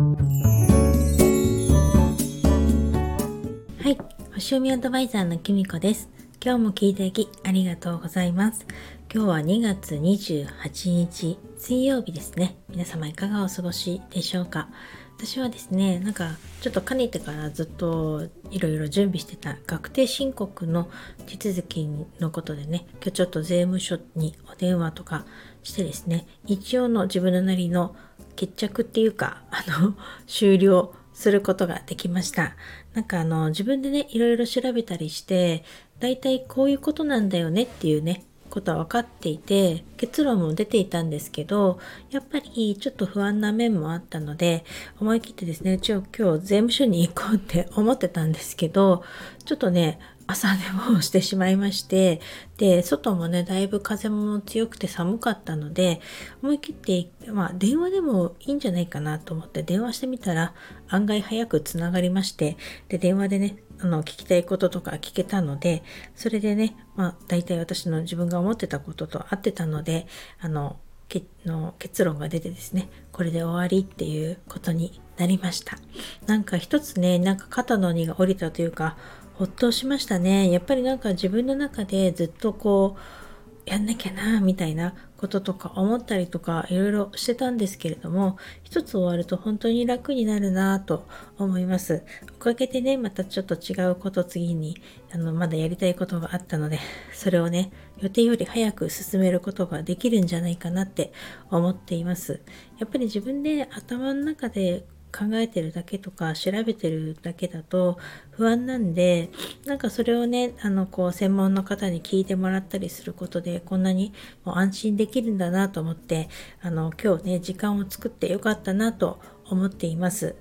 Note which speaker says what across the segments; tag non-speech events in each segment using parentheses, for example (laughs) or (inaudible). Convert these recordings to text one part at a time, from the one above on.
Speaker 1: はい。星読みアドバイザーのきみこです。今日も聞いていきありがとうございます。今日は2月28日水曜日ですね。皆様いかがお過ごしでしょうか？私はですねなんかちょっとかねてからずっといろいろ準備してた確定申告の手続きのことでね今日ちょっと税務署にお電話とかしてですね一応の自分のなりの決着っていうか (laughs) あの終了することができました。なんかあの自分でねいろいろ調べたりしてだいたいこういうことなんだよねっていうねことは分かっていて結論も出ていたんですけどやっぱりちょっと不安な面もあったので思い切ってですね一応今日税務署に行こうって思ってたんですけどちょっとね朝寝坊してしまいましてで外もねだいぶ風も強くて寒かったので思い切ってまあ電話でもいいんじゃないかなと思って電話してみたら案外早くつながりましてで電話でねあの聞きたいこととか聞けたのでそれでねまあ大体私の自分が思ってたことと合ってたのであのの結論が出てですねこれで終わりっていうことになりました。なんか一つねなんか肩の荷が下りたというかほっとしましたね。やっぱりなんか自分の中でずっとこうやんなきゃなみたいなこととか思ったりとかいろいろしてたんですけれども一つ終わると本当に楽になるなと思います。おかげでねまたちょっと違うこと次にあのまだやりたいことがあったのでそれをね予定より早く進めることができるんじゃないかなって思っています。やっぱり自分で頭の中で考えてるだけとか調べてるだけだと不安なんでなんかそれをねあのこう専門の方に聞いてもらったりすることでこんなにもう安心できるんだなと思ってあの今日ね時間を作ってよかったなと思っています。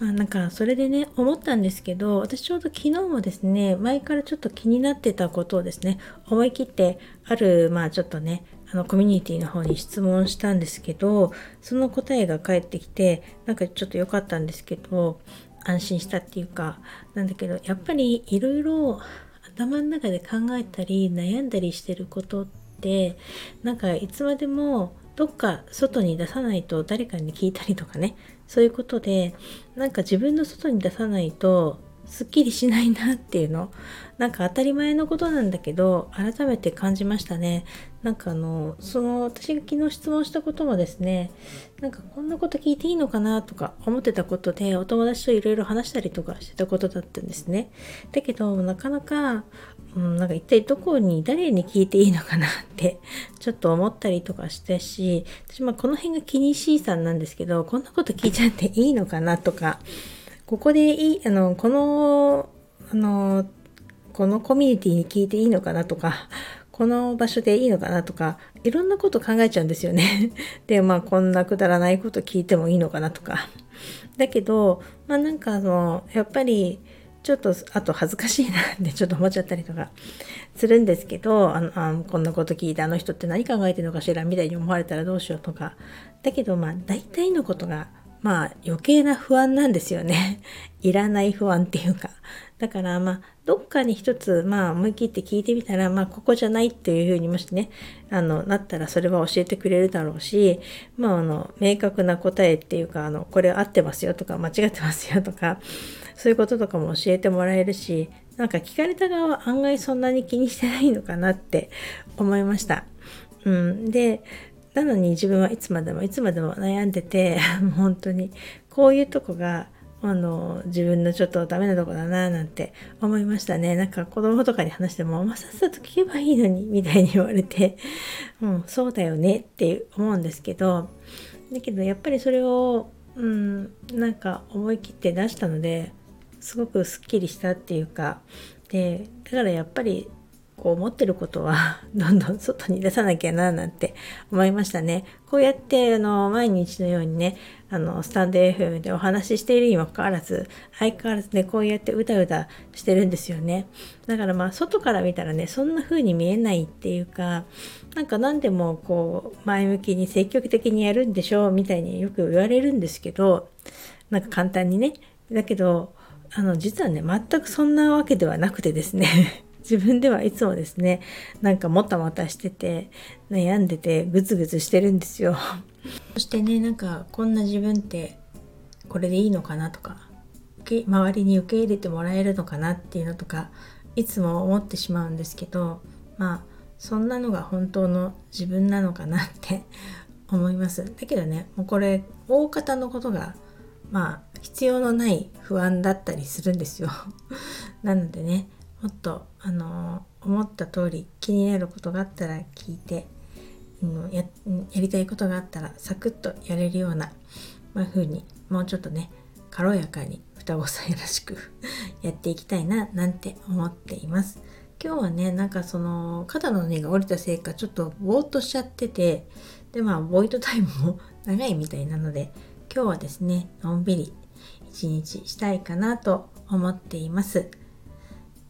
Speaker 1: まあ、なんかそれでね思ったんですけど私ちょうど昨日もですね前からちょっと気になってたことをですね思い切ってあるまあちょっとねあのコミュニティの方に質問したんですけどその答えが返ってきてなんかちょっと良かったんですけど安心したっていうかなんだけどやっぱりいろいろ頭の中で考えたり悩んだりしてることってなんかいつまでもどっか外に出さないと誰かに聞いたりとかねそういうことでなんか自分の外に出さないとすっきりしないなっていうの。なんか当たり前のことなんだけど改めて感じましたね。なんかあのその私が昨日質問したこともですねなんかこんなこと聞いていいのかなとか思ってたことでお友達といろいろ話したりとかしてたことだったんですね。だけどなかなか、うん、なんか一体どこに誰に聞いていいのかなってちょっと思ったりとかしたし私まあこの辺が気にしいさんなんですけどこんなこと聞いちゃっていいのかなとかここでいいあのこのあのこのコミュニティに聞いていいのかなとか (laughs) この場所でいいのかなとかいろんなこと考えちゃうんですよね。(laughs) でまあこんなくだらないこと聞いてもいいのかなとか。だけどまあなんかあのやっぱりちょっとあと恥ずかしいなって (laughs) ちょっと思っちゃったりとかするんですけどあのあこんなこと聞いてあの人って何考えてるのかしらみたいに思われたらどうしようとかだけどまあ大体のことがまあ余計な不安なんですよね。(laughs) いらない不安っていうか。だからまあどっかに一つまあ思い切って聞いてみたらまあここじゃないっていうふうにもしねあのなったらそれは教えてくれるだろうしまああの明確な答えっていうかあのこれ合ってますよとか間違ってますよとかそういうこととかも教えてもらえるしなんか聞かれた側は案外そんなに気にしてないのかなって思いました。うん、でなのに自分はいつまでもいつまでも悩んでて (laughs) 本当にこういうとこがあの自分のちょっとダメなとこだななんて思いましたね。なんか子供とかに話しても「まあ、さっさと聞けばいいのに」みたいに言われて「(laughs) うん、そうだよね」って思うんですけどだけどやっぱりそれを、うん、なんか思い切って出したのですごくすっきりしたっていうかでだからやっぱりこう思ってることは (laughs) どんどん外に出さなきゃななんて思いましたね。こうやってあの毎日のようにねあのスタンド FM でお話ししているにもかかわらず相変わらずねこうやってうだうだしてるんですよね。だからまあ外から見たらねそんな風に見えないっていうかなんか何でもこう前向きに積極的にやるんでしょうみたいによく言われるんですけどなんか簡単にねだけどあの実はね全くそんなわけではなくてですね自分ではいつもですねなんかもたもたしてて悩んでてグツグツしてるんですよ。そしてねなんかこんな自分ってこれでいいのかなとか周りに受け入れてもらえるのかなっていうのとかいつも思ってしまうんですけどまあそんなのが本当の自分なのかなって思います。だけどねもうこれ大方のことがまあ必要のない不安だったりするんですよ。(laughs) なのでねもっとあの思った通り気になることがあったら聞いて、うん、ややりたいことがあったらサクッとやれるような、まあ、風にもうちょっとね軽やかに双子さんよろしく (laughs) やっていきたいななんて思っています。今日はねなんかその肩の荷が下りたせいかちょっとぼーっとしちゃっててでまあボイトタイムも (laughs) 長いみたいなので今日はですねのんびり一日したいかなと思っています